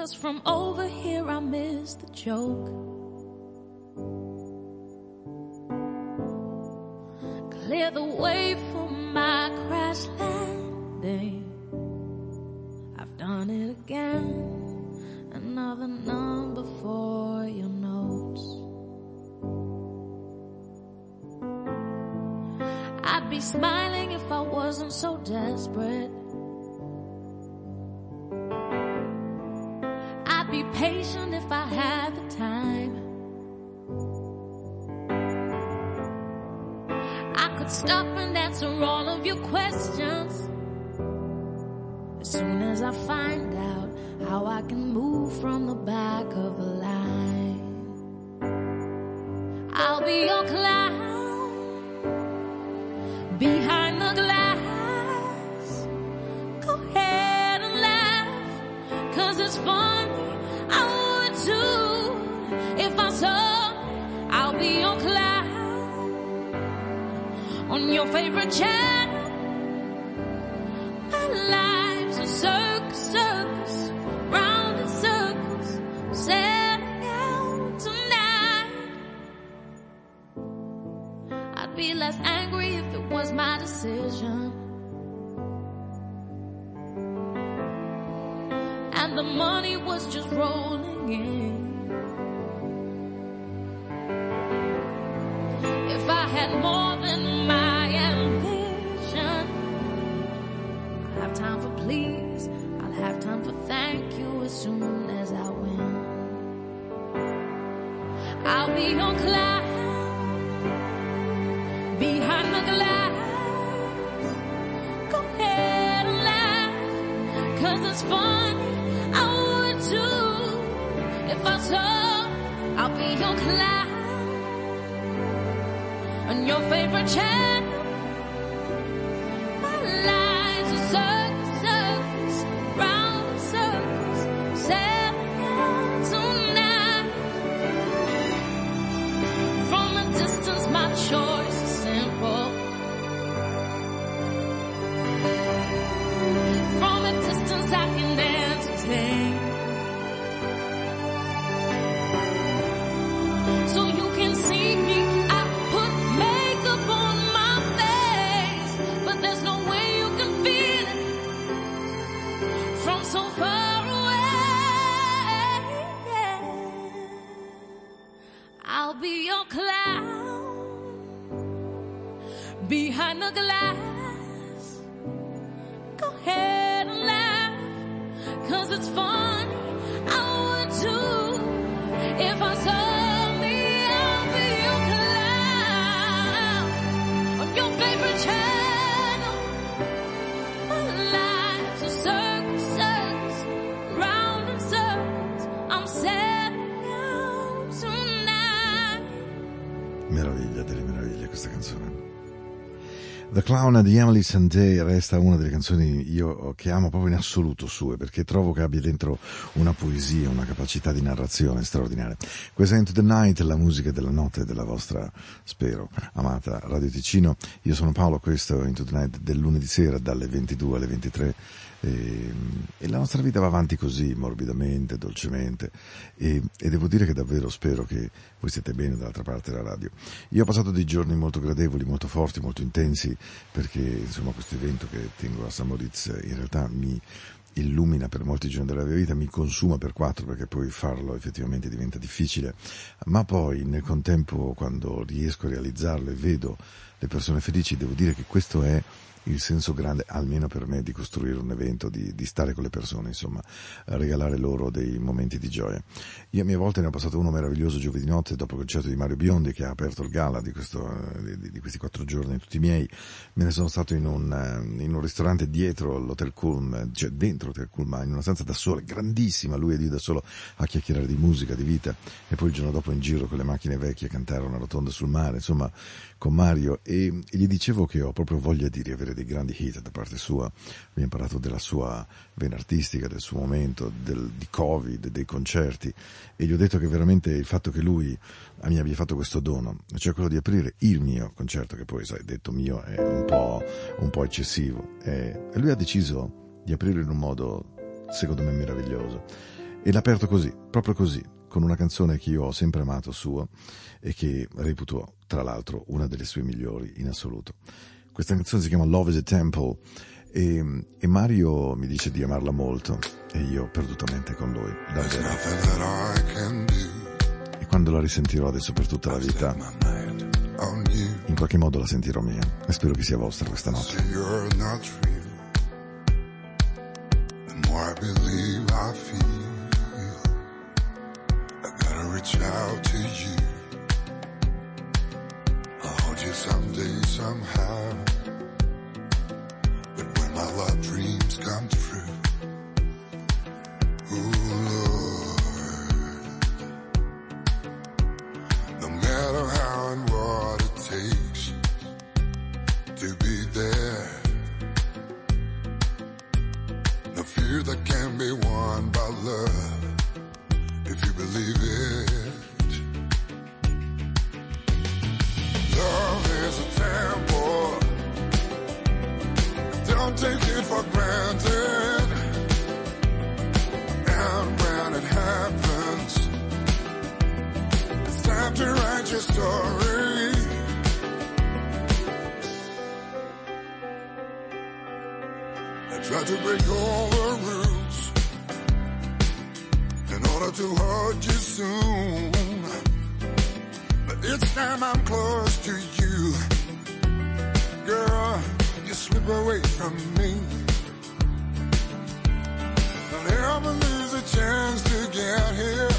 Cause from over here I miss the joke. Clear the way for my crash landing. I've done it again. Another number for your notes. I'd be smiling if I wasn't so desperate. Patient if I had the time. I could stop and answer all of your questions. As soon as I find out how I can move from the back of the line, I'll be your clown behind the glass. Go ahead and laugh, cause it's funny. Your favorite channel. My life's a circus, circus, round in circles, setting out tonight. I'd be less angry if it was my decision. And the money was just rolling in. If I had more Clown behind the glass. Go ahead and laugh, cause it's funny. I would too if I saw. I'll be your clown on your favorite channel. Behind the glass. The Clown di Emily Sandé resta una delle canzoni io che amo proprio in assoluto sue perché trovo che abbia dentro una poesia, una capacità di narrazione straordinaria. Questa è Into the Night, la musica della notte della vostra, spero, amata Radio Ticino. Io sono Paolo, questo è Into the Night del lunedì sera dalle 22 alle 23 e, e la nostra vita va avanti così, morbidamente, dolcemente e, e devo dire che davvero spero che voi siete bene dall'altra parte della radio. Io ho passato dei giorni molto gradevoli, molto forti, molto intensi perché insomma questo evento che tengo a San Moritz in realtà mi illumina per molti giorni della mia vita, mi consuma per quattro perché poi farlo effettivamente diventa difficile, ma poi nel contempo quando riesco a realizzarlo e vedo le persone felici. Devo dire che questo è il senso grande, almeno per me, di costruire un evento, di, di, stare con le persone, insomma, regalare loro dei momenti di gioia. Io a mia volta ne ho passato uno meraviglioso giovedì notte dopo il concerto di Mario Biondi che ha aperto il gala di, questo, di, di questi quattro giorni, tutti miei. Me ne sono stato in un, eh, in un ristorante dietro l'Hotel Kulm, cioè dentro l'Hotel Kulm, in una stanza da sole, grandissima, lui ed io da solo a chiacchierare di musica, di vita, e poi il giorno dopo in giro con le macchine vecchie a cantare una rotonda sul mare, insomma, con Mario, e, e gli dicevo che ho proprio voglia di riavere avere dei grandi hit da parte sua, abbiamo parlato della sua vena artistica, del suo momento, del, di Covid, dei concerti e gli ho detto che veramente il fatto che lui mi abbia fatto questo dono, cioè quello di aprire il mio concerto, che poi sai, detto mio è un po', un po eccessivo, e lui ha deciso di aprirlo in un modo secondo me meraviglioso. E l'ha aperto così, proprio così, con una canzone che io ho sempre amato sua e che reputo tra l'altro una delle sue migliori in assoluto. Questa canzone si chiama Love is a Temple e, e Mario mi dice di amarla molto e io perdutamente con lui, davvero. E quando la risentirò adesso per tutta la vita, in qualche modo la sentirò mia e spero che sia vostra questa notte. Reach out to you I'll hold you someday, somehow. But when my love dreams come true, ooh from me. Don't ever lose a chance to get out here.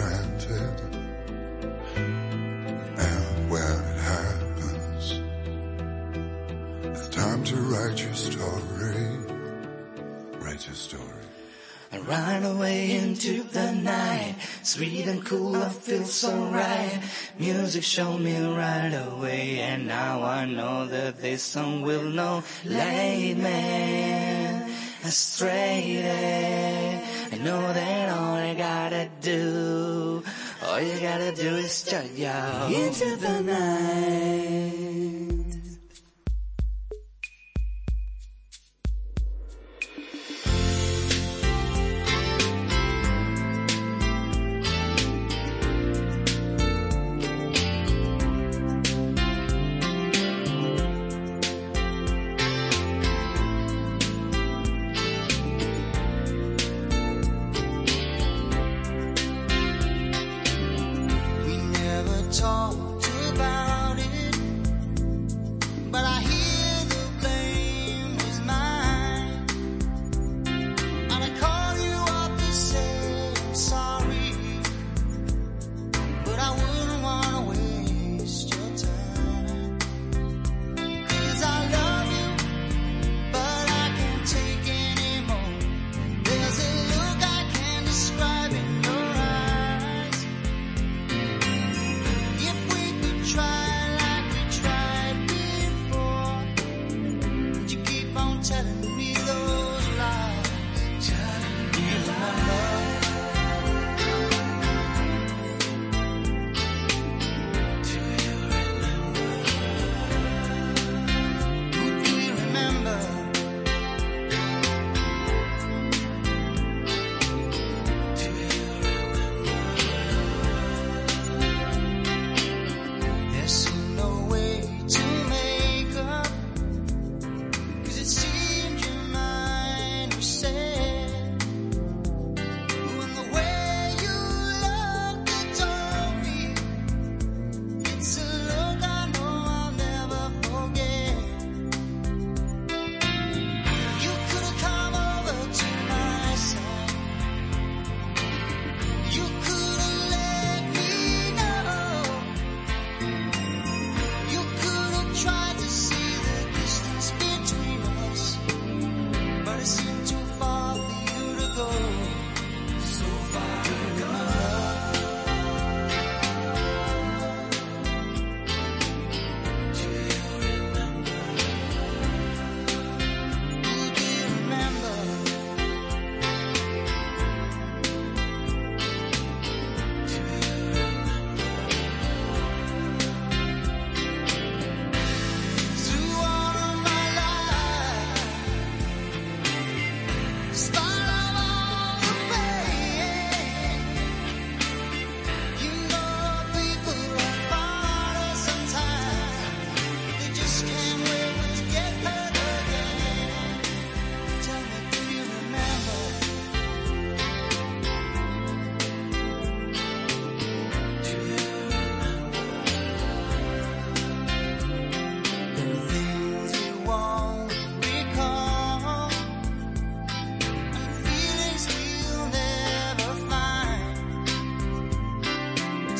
granted. And when it happens, it's time to write your story. Write your story. I run away into the night, sweet and cool, I feel so right. Music showed me right away, and now I know that this song will no lead me astray. I know that all I gotta do, all you gotta do is jump out into the night.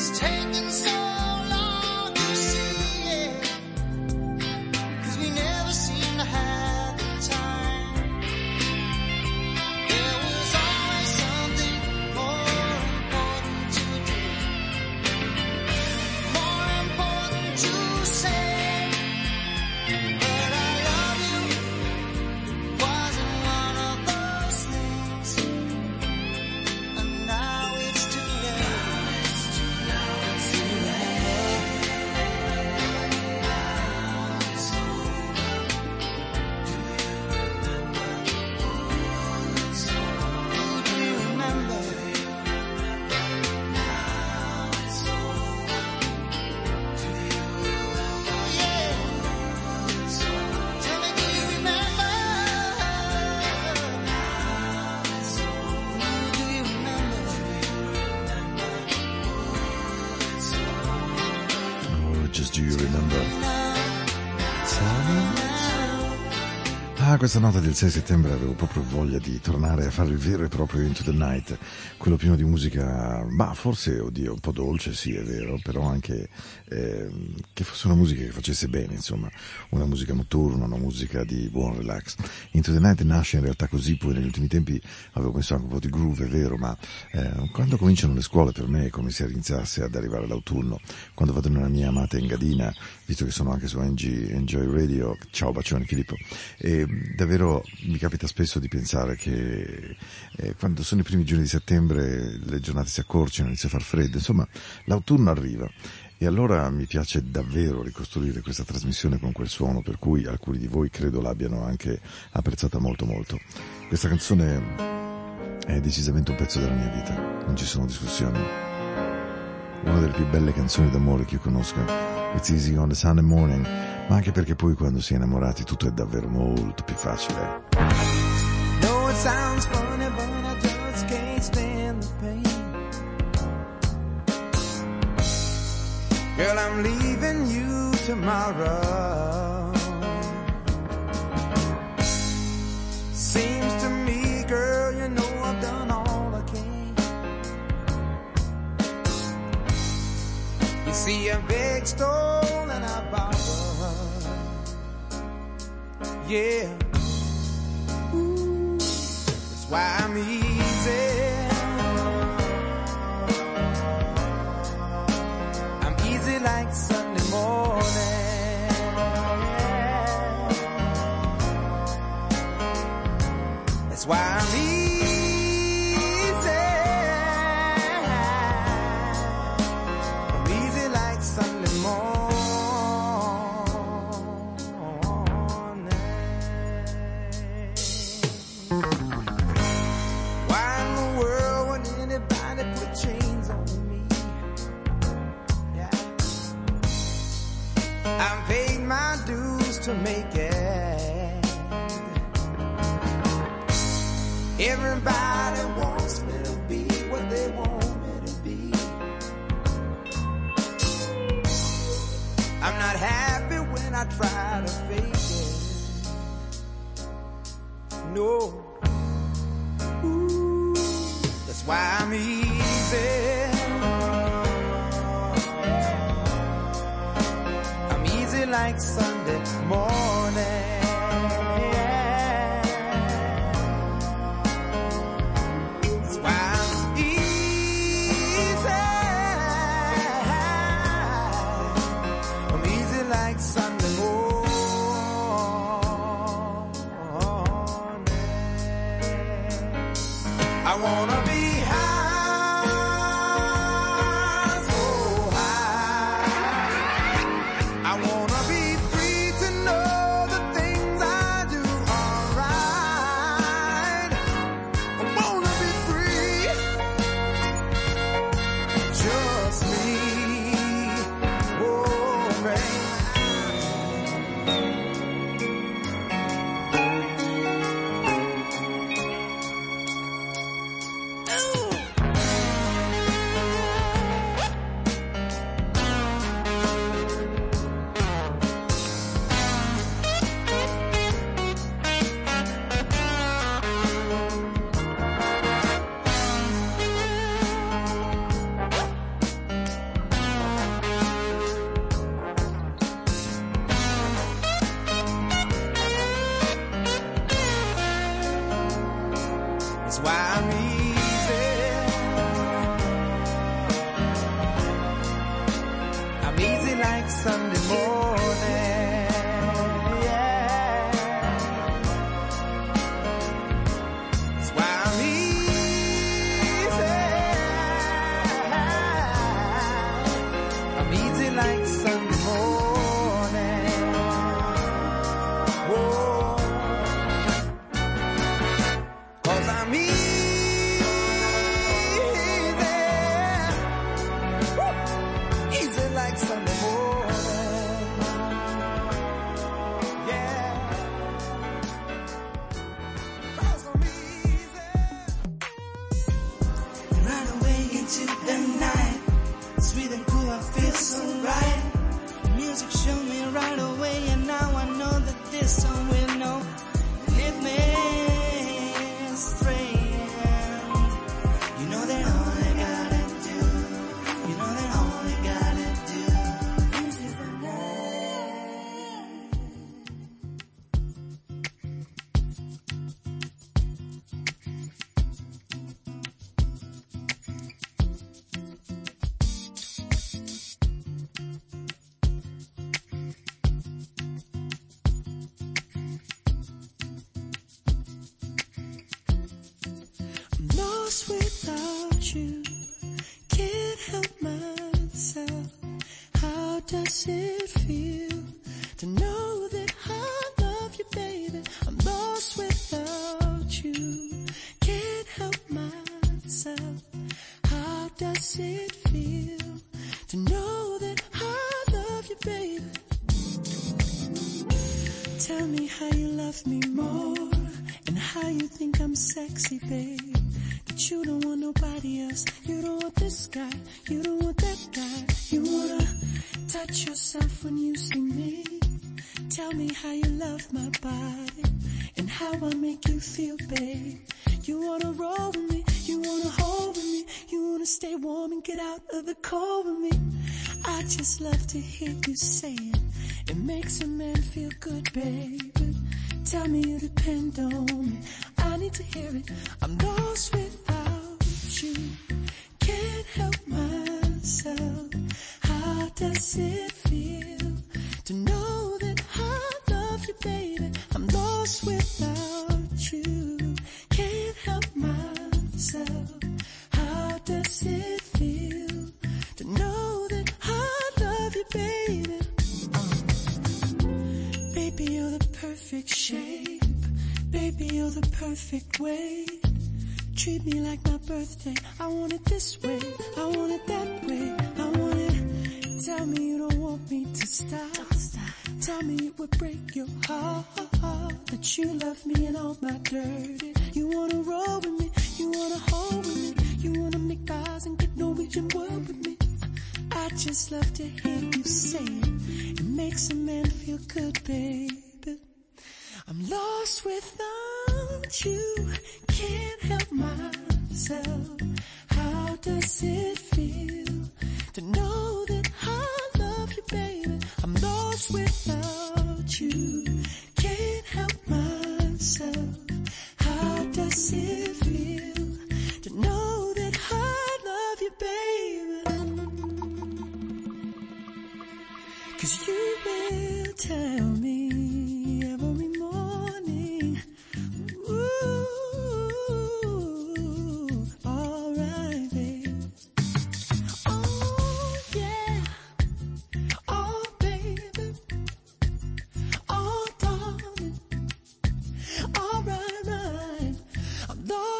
Let's take questa nota del 6 settembre avevo proprio voglia di tornare a fare il vero e proprio Into the Night, quello pieno di musica, ma forse, oddio, un po' dolce, sì, è vero, però anche eh, che fosse una musica che facesse bene, insomma, una musica notturna, una musica di buon relax. Into the Night nasce in realtà così, poi negli ultimi tempi avevo messo anche un po' di groove, è vero, ma eh, quando cominciano le scuole per me è come se iniziasse ad arrivare l'autunno, quando vado nella mia amata Engadina, visto che sono anche su NG, Enjoy Radio, ciao bacione Filippo, e davvero mi capita spesso di pensare che eh, quando sono i primi giorni di settembre le giornate si accorciano, inizia a far freddo, insomma l'autunno arriva e allora mi piace davvero ricostruire questa trasmissione con quel suono per cui alcuni di voi credo l'abbiano anche apprezzata molto molto. Questa canzone è decisamente un pezzo della mia vita, non ci sono discussioni. Una delle più belle canzoni d'amore che io conosca. It's easy on the Sunday morning, ma anche perché poi quando si è innamorati tutto è davvero molto più facile. No, it sounds funny, but I just can't stand the pain. Girl, I'm leaving you tomorrow. See, a big stone and a borrowed. Yeah. That's why I'm easy. I'm easy like Sunday morning. That's why I'm Ooh, that's why I'm easy. I'm easy like Sunday morning. Tell me how you love my body and how I make you feel, babe. You wanna roll with me. You wanna hold with me. You wanna stay warm and get out of the cold with me. I just love to hear you say it. It makes a man feel good, baby. Tell me you depend on me. I need to hear it. I'm lost without you. Can't help myself. How does it birthday. I want it this way. I want it that way. I want it. Tell me you don't want me to stop. stop. Tell me it would break your heart that you love me and all my dirty. You wanna roll with me. You wanna hold with me. You wanna make eyes and get Norwegian wood with me. I just love to hear you say it. It makes a man feel good, baby. I'm lost without you.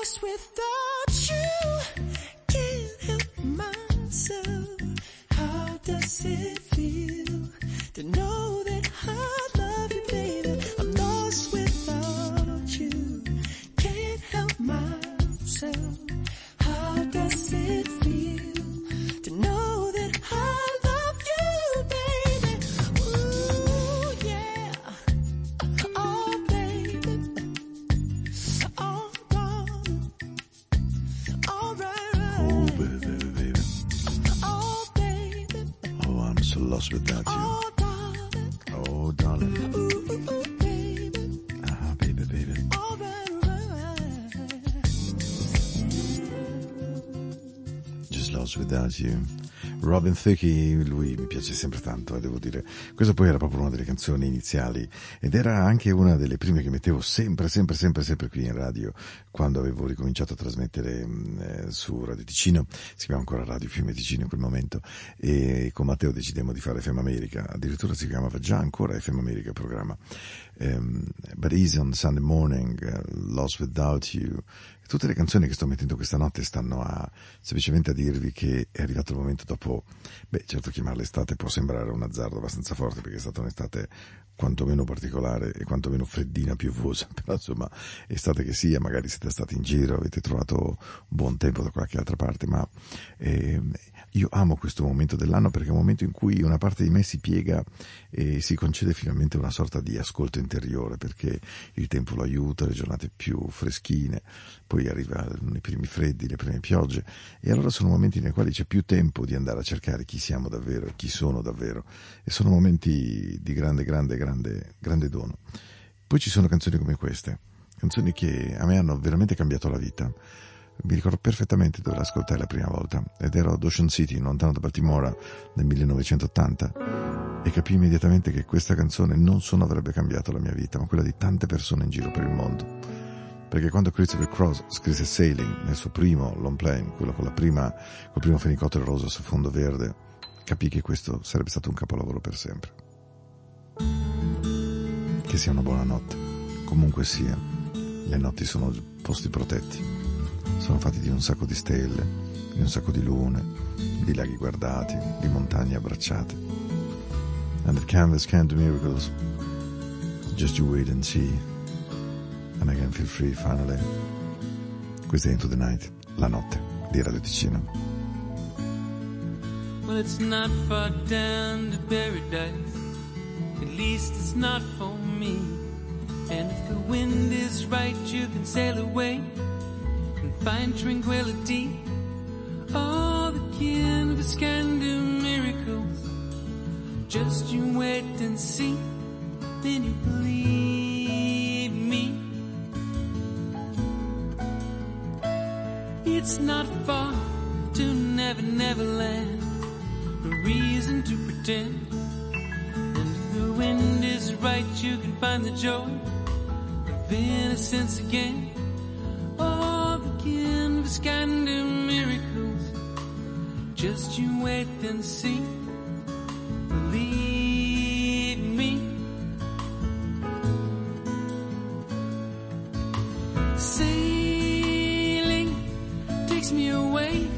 Lost without you. Can't help myself. How does it you. Robin Thicke, lui mi piace sempre tanto, eh, devo dire. Questa poi era proprio una delle canzoni iniziali ed era anche una delle prime che mettevo sempre, sempre, sempre, sempre qui in radio quando avevo ricominciato a trasmettere mh, eh, su Radio Ticino, si chiamava ancora Radio Fiume Ticino in quel momento e con Matteo decidemmo di fare FM America, addirittura si chiamava già ancora FM America il programma. Um, But Easy on Sunday Morning, uh, Lost Without You, tutte le canzoni che sto mettendo questa notte stanno a semplicemente a dirvi che è arrivato il momento dopo, beh certo chiamarla estate può sembrare un azzardo abbastanza forte perché è stata un'estate quantomeno particolare e quantomeno freddina, piovosa, però insomma estate che sia, magari siete stati in giro, avete trovato buon tempo da qualche altra parte, ma ehm, io amo questo momento dell'anno perché è un momento in cui una parte di me si piega e si concede finalmente una sorta di ascolto interiore perché il tempo lo aiuta, le giornate più freschine, poi arrivano i primi freddi, le prime piogge e allora sono momenti nei quali c'è più tempo di andare a cercare chi siamo davvero e chi sono davvero e sono momenti di grande, grande, grande, grande dono. Poi ci sono canzoni come queste, canzoni che a me hanno veramente cambiato la vita. Mi ricordo perfettamente dove l'ascoltai la prima volta ed ero ad Ocean City, lontano da Baltimora, nel 1980 e capii immediatamente che questa canzone non solo avrebbe cambiato la mia vita, ma quella di tante persone in giro per il mondo. perché quando Christopher Cross scrisse Sailing nel suo primo long play, quello con prima, col primo fenicottero rosa su fondo verde, capì che questo sarebbe stato un capolavoro per sempre. Che sia una buona notte. Comunque sia, le notti sono posti protetti. Sono fatti di un sacco di stelle, di un sacco di lune, di laghi guardati, di montagne abbracciate. And the canvas can't do miracles. Just you wait and see. And I can feel free finally. Questa è Into the Night, la notte di Radio Ticino. Well, it's not far down to paradise. At least it's not for me. And if the wind is right, you can sail away find tranquility. All the canvas can do miracles. Just you wait and see, then you believe me. It's not far to Never Never Land. A reason to pretend. And if the wind is right, you can find the joy of innocence again. Canvas can do miracles. Just you wait and see. Believe me. Sailing takes me away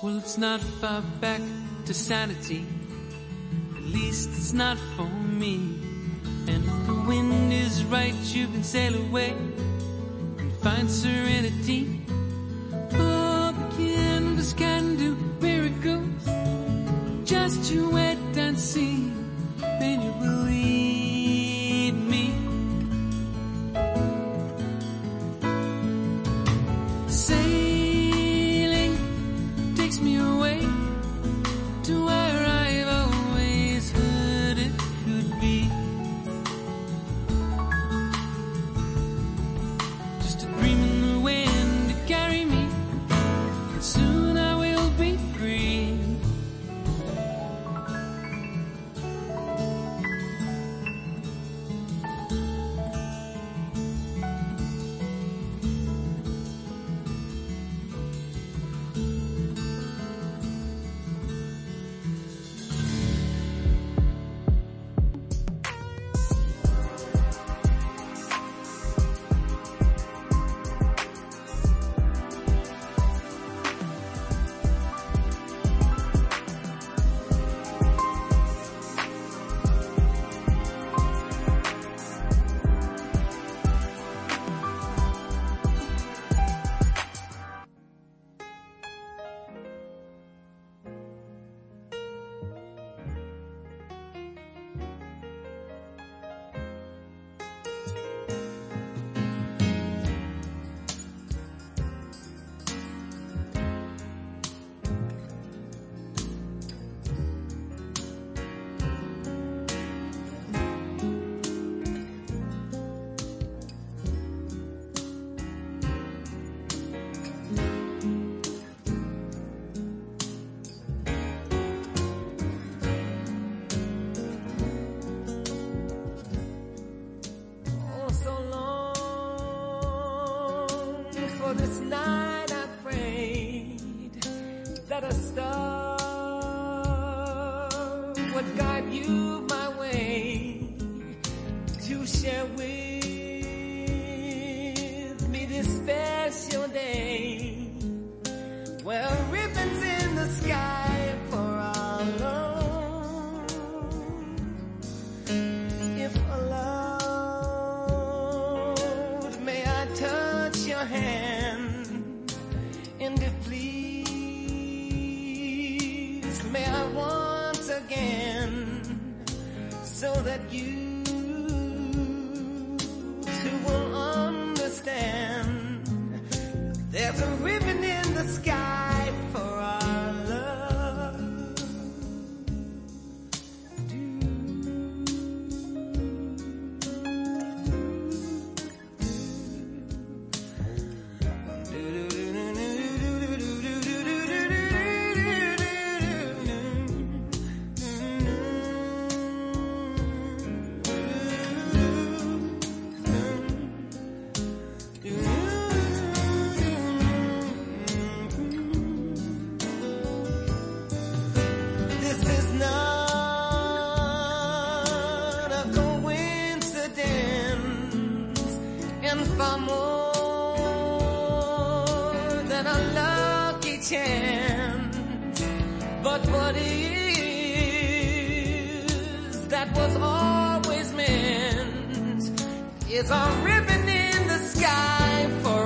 Well, it's not far back to sanity. At least it's not for me. And if the wind is right, you can sail away and find serenity. than a lucky chance. But what is that was always meant is a ribbon in the sky for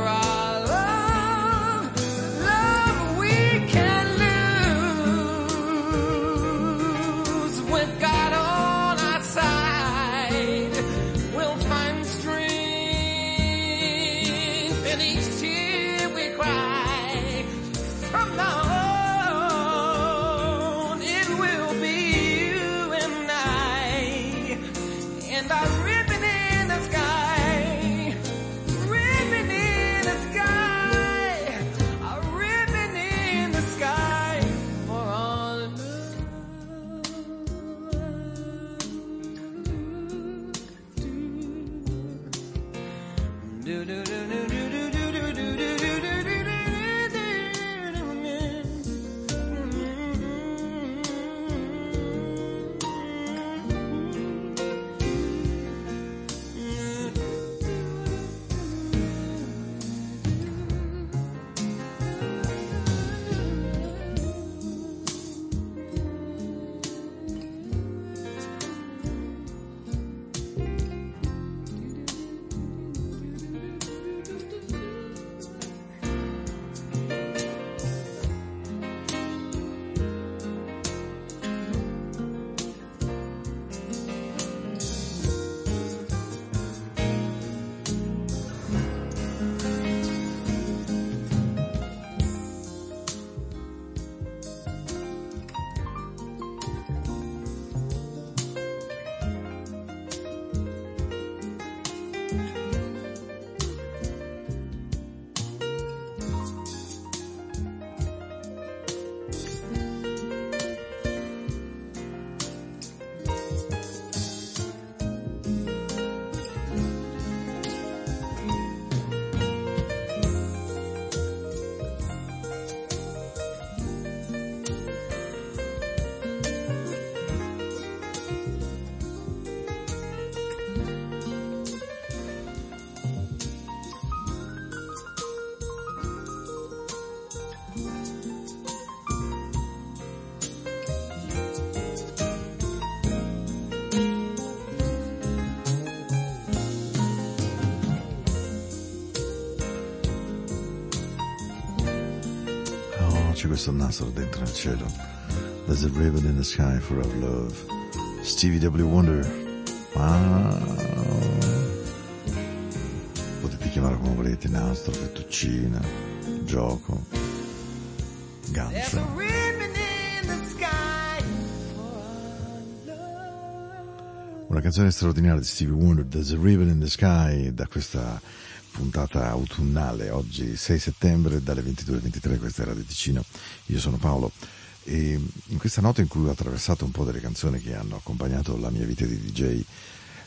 questo nastro dentro il cielo. There's a raven in the sky for our love. Stevie W. Wonder. Wow. Potete chiamarlo come volete, nastro, fettuccina, gioco, ganzo. Una canzone straordinaria di Stevie Wonder, There's a Raven in the Sky, da questa puntata autunnale, oggi 6 settembre dalle 22 alle 23, questa era di Ticino, io sono Paolo e in questa nota in cui ho attraversato un po' delle canzoni che hanno accompagnato la mia vita di DJ,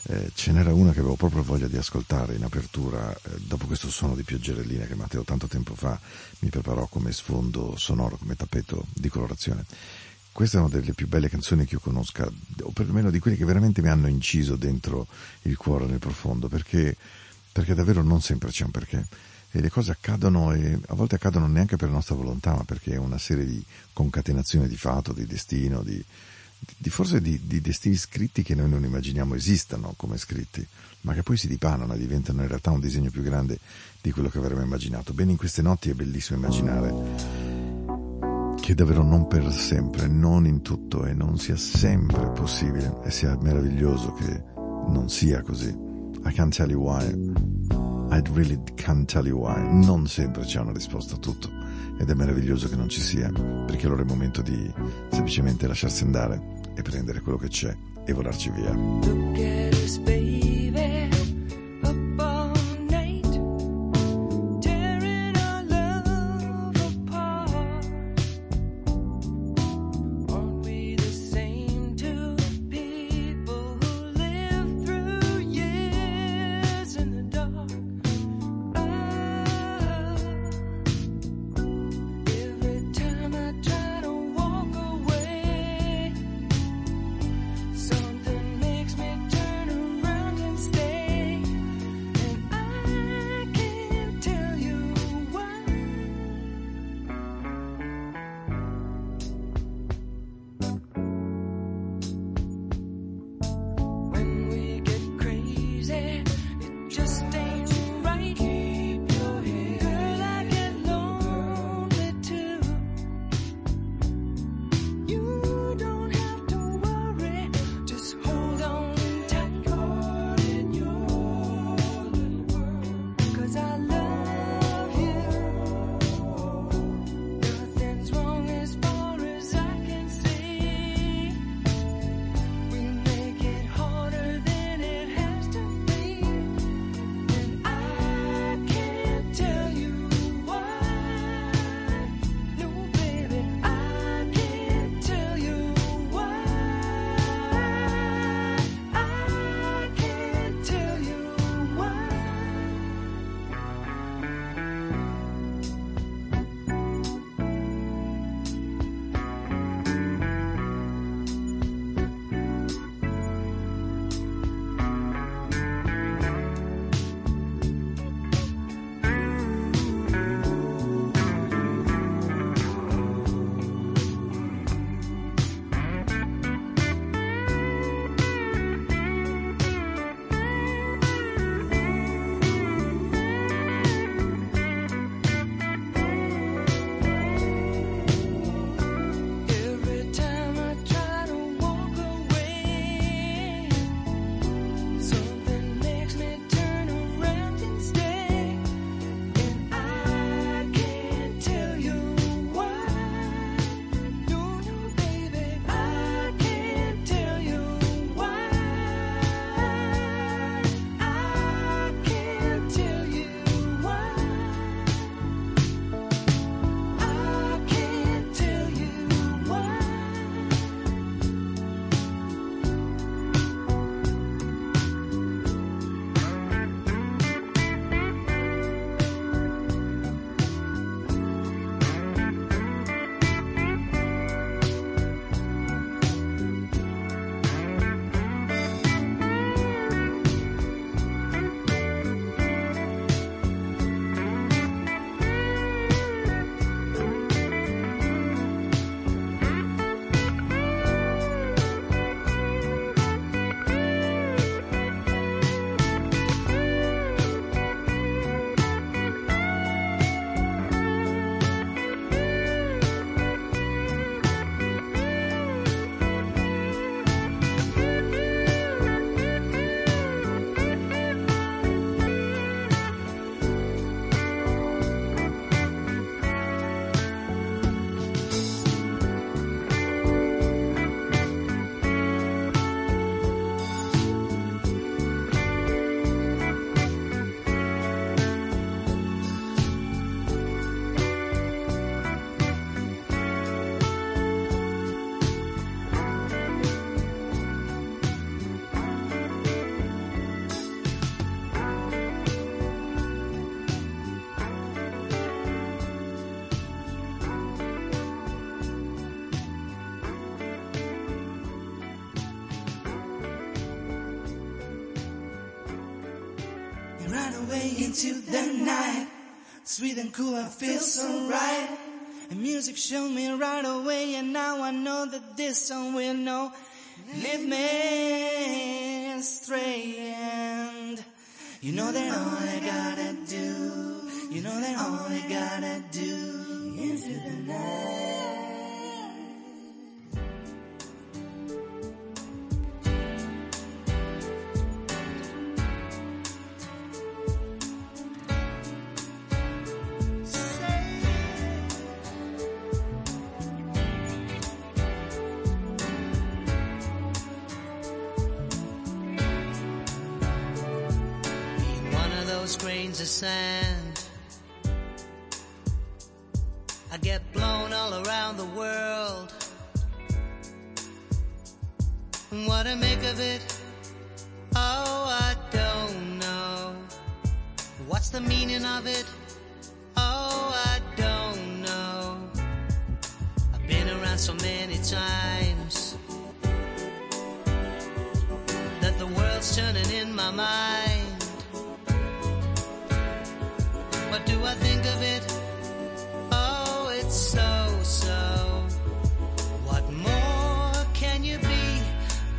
eh, ce n'era una che avevo proprio voglia di ascoltare in apertura eh, dopo questo suono di pioggerellina che Matteo tanto tempo fa mi preparò come sfondo sonoro, come tappeto di colorazione. Questa è una delle più belle canzoni che io conosca, o perlomeno di quelle che veramente mi hanno inciso dentro il cuore nel profondo, perché perché davvero non sempre c'è un perché. E le cose accadono e a volte accadono neanche per nostra volontà, ma perché è una serie di concatenazioni di fatto, di destino, di, di forse di, di, destini scritti che noi non immaginiamo esistano come scritti, ma che poi si dipanano e diventano in realtà un disegno più grande di quello che avremmo immaginato. Bene, in queste notti è bellissimo immaginare che davvero non per sempre, non in tutto e non sia sempre possibile e sia meraviglioso che non sia così. I can't tell you why. I really can't tell you why. Non sempre c'è una risposta a tutto ed è meraviglioso che non ci sia, perché allora è il momento di semplicemente lasciarsi andare e prendere quello che c'è e volarci via. Cool, I feel so right. And music showed me right away, and now I know that this song will know. Lead me astray, and you know that all I gotta do, you know that all I gotta do into the night. Those grains of sand. I get blown all around the world. What to make of it? Oh, I don't know. What's the meaning of it? Oh, I don't know. I've been around so many times that the world's turning in my mind.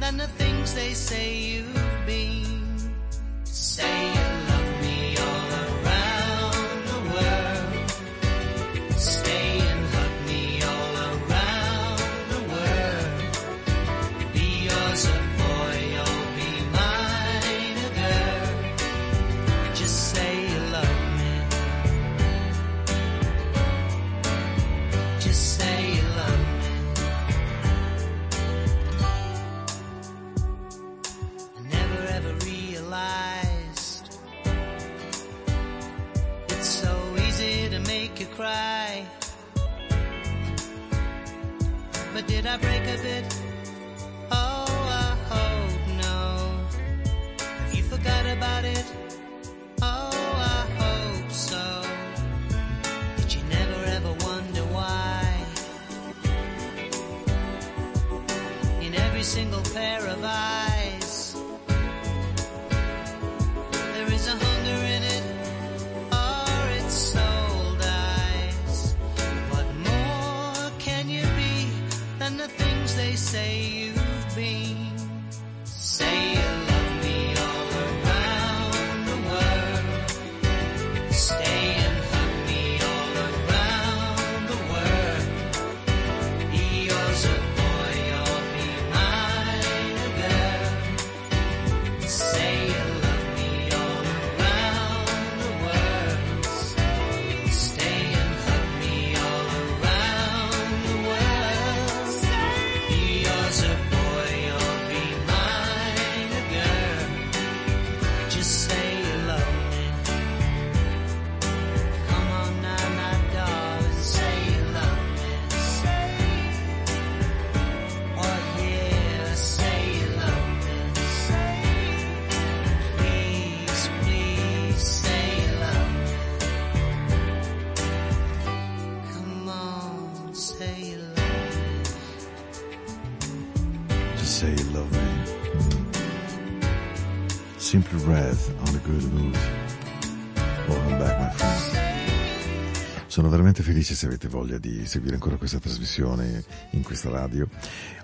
Than the things they say you've been? Say say you've been? Se avete voglia di seguire ancora questa trasmissione in questa radio.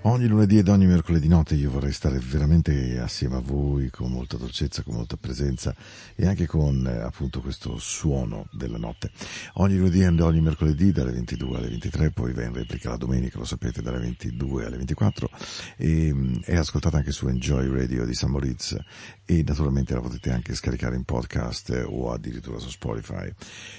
Ogni lunedì ed ogni mercoledì notte io vorrei stare veramente assieme a voi con molta dolcezza, con molta presenza e anche con eh, appunto questo suono della notte. Ogni lunedì ed ogni mercoledì dalle 22 alle 23, poi va in replica la domenica, lo sapete, dalle 22 alle 24 e mm, è ascoltata anche su Enjoy Radio di San Moritz e naturalmente la potete anche scaricare in podcast o addirittura su Spotify.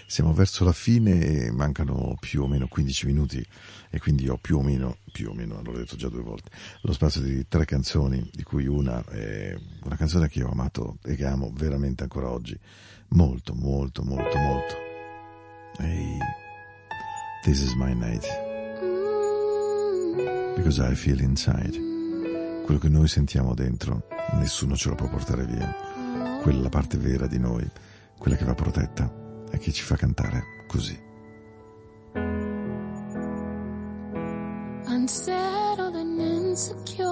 Siamo verso la fine e mancano più o meno 15 minuti e quindi ho più o meno, più o meno, l'ho detto già due volte, lo spazio di tre canzoni, di cui una è una canzone che io ho amato e che amo veramente ancora oggi, molto, molto, molto, molto. Ehi, This is my night, because I feel inside. Quello che noi sentiamo dentro, nessuno ce lo può portare via. Quella parte vera di noi, quella che va protetta e che ci fa cantare così. insecure,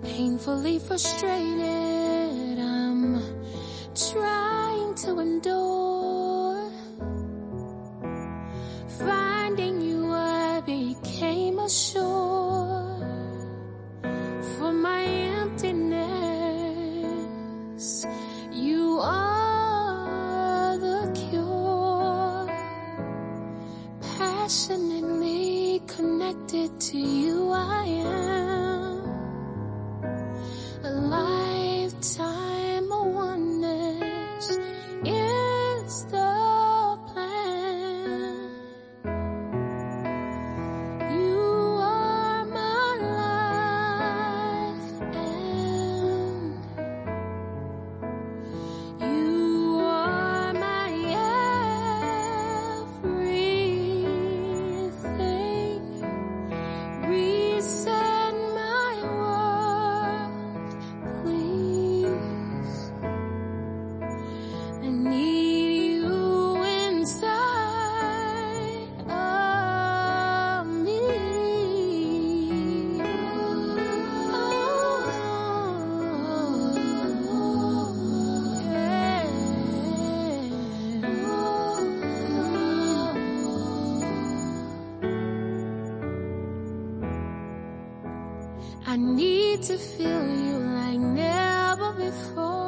painfully frustrated. I'm trying to endure. I need to feel you like never before.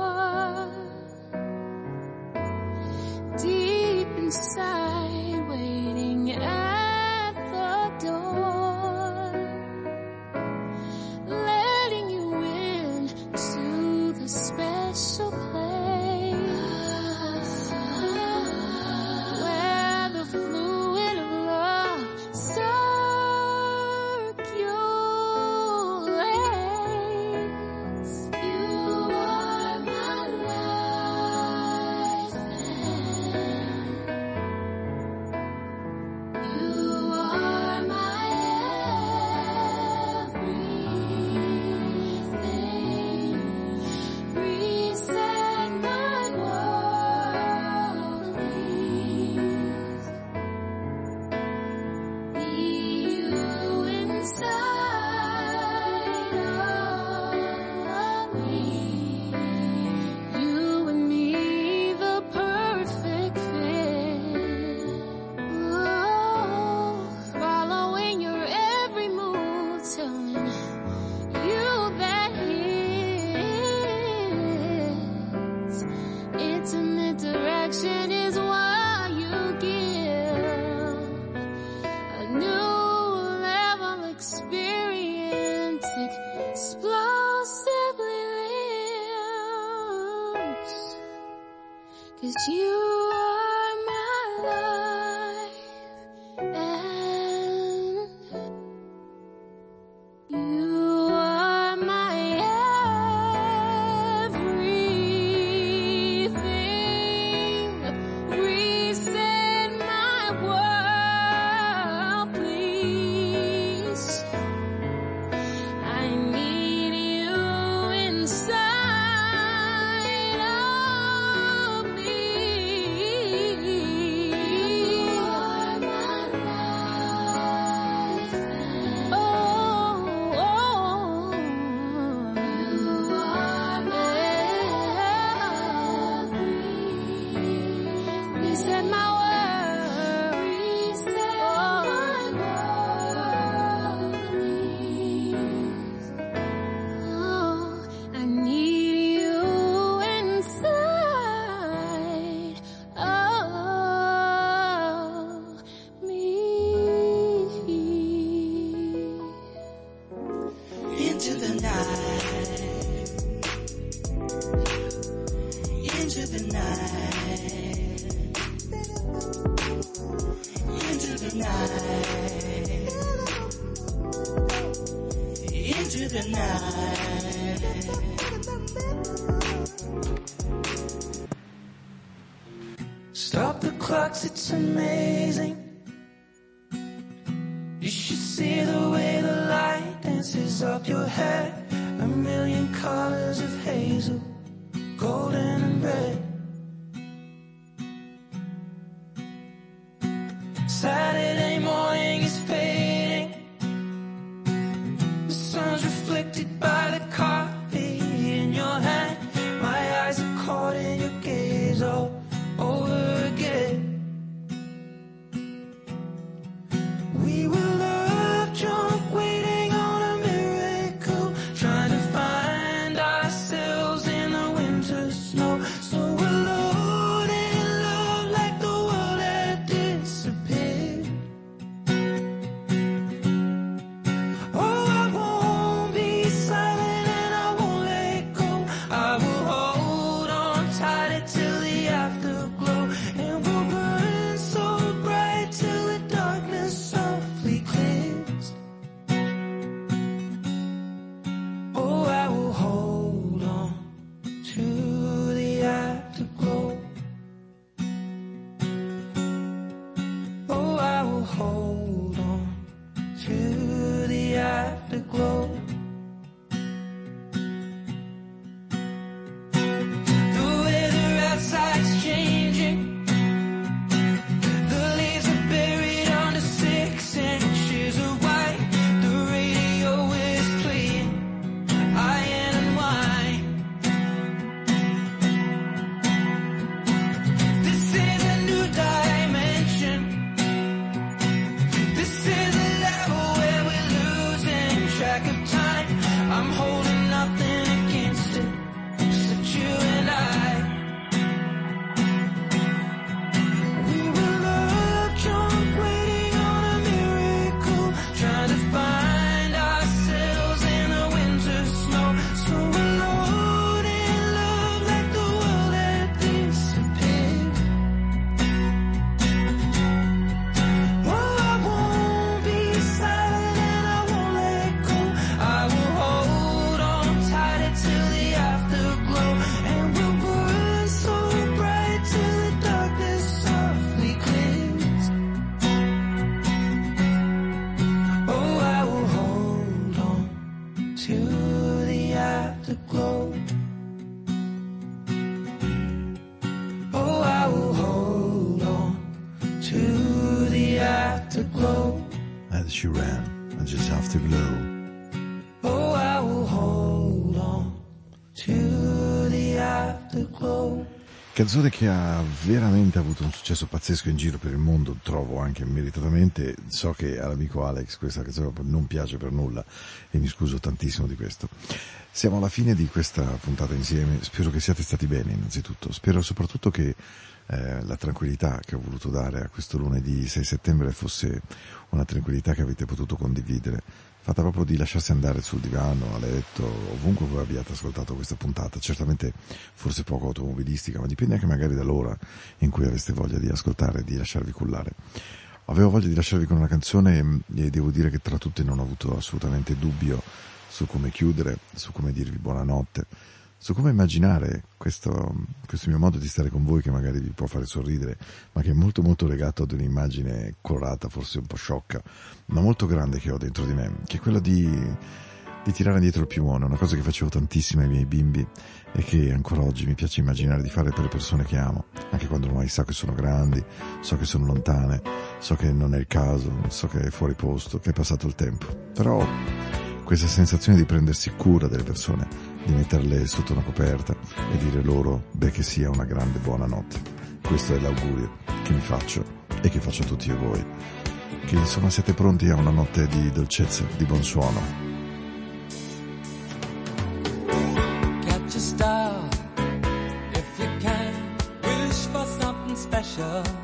Canzone che ha veramente avuto un successo pazzesco in giro per il mondo, trovo anche meritatamente. So che all'amico Alex questa canzone non piace per nulla e mi scuso tantissimo di questo. Siamo alla fine di questa puntata insieme, spero che siate stati bene innanzitutto, spero soprattutto che eh, la tranquillità che ho voluto dare a questo lunedì 6 settembre fosse una tranquillità che avete potuto condividere, fatta proprio di lasciarsi andare sul divano, a letto, ovunque voi abbiate ascoltato questa puntata, certamente forse poco automobilistica, ma dipende anche magari dall'ora in cui avreste voglia di ascoltare e di lasciarvi cullare. Avevo voglia di lasciarvi con una canzone e devo dire che tra tutte non ho avuto assolutamente dubbio su come chiudere, su come dirvi buonanotte, su come immaginare questo, questo mio modo di stare con voi che magari vi può fare sorridere, ma che è molto molto legato ad un'immagine colorata, forse un po' sciocca, ma molto grande che ho dentro di me, che è quella di, di tirare indietro il piumone, una cosa che facevo tantissimo ai miei bimbi e che ancora oggi mi piace immaginare di fare per le persone che amo, anche quando ormai so che sono grandi, so che sono lontane, so che non è il caso, so che è fuori posto, che è passato il tempo. Però questa sensazione di prendersi cura delle persone, di metterle sotto una coperta e dire loro beh che sia una grande buonanotte. Questo è l'augurio che mi faccio e che faccio a tutti voi. Che insomma siete pronti a una notte di dolcezza, di buon suono. Catch a star if you can. Wish for something special.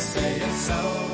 Say it's so.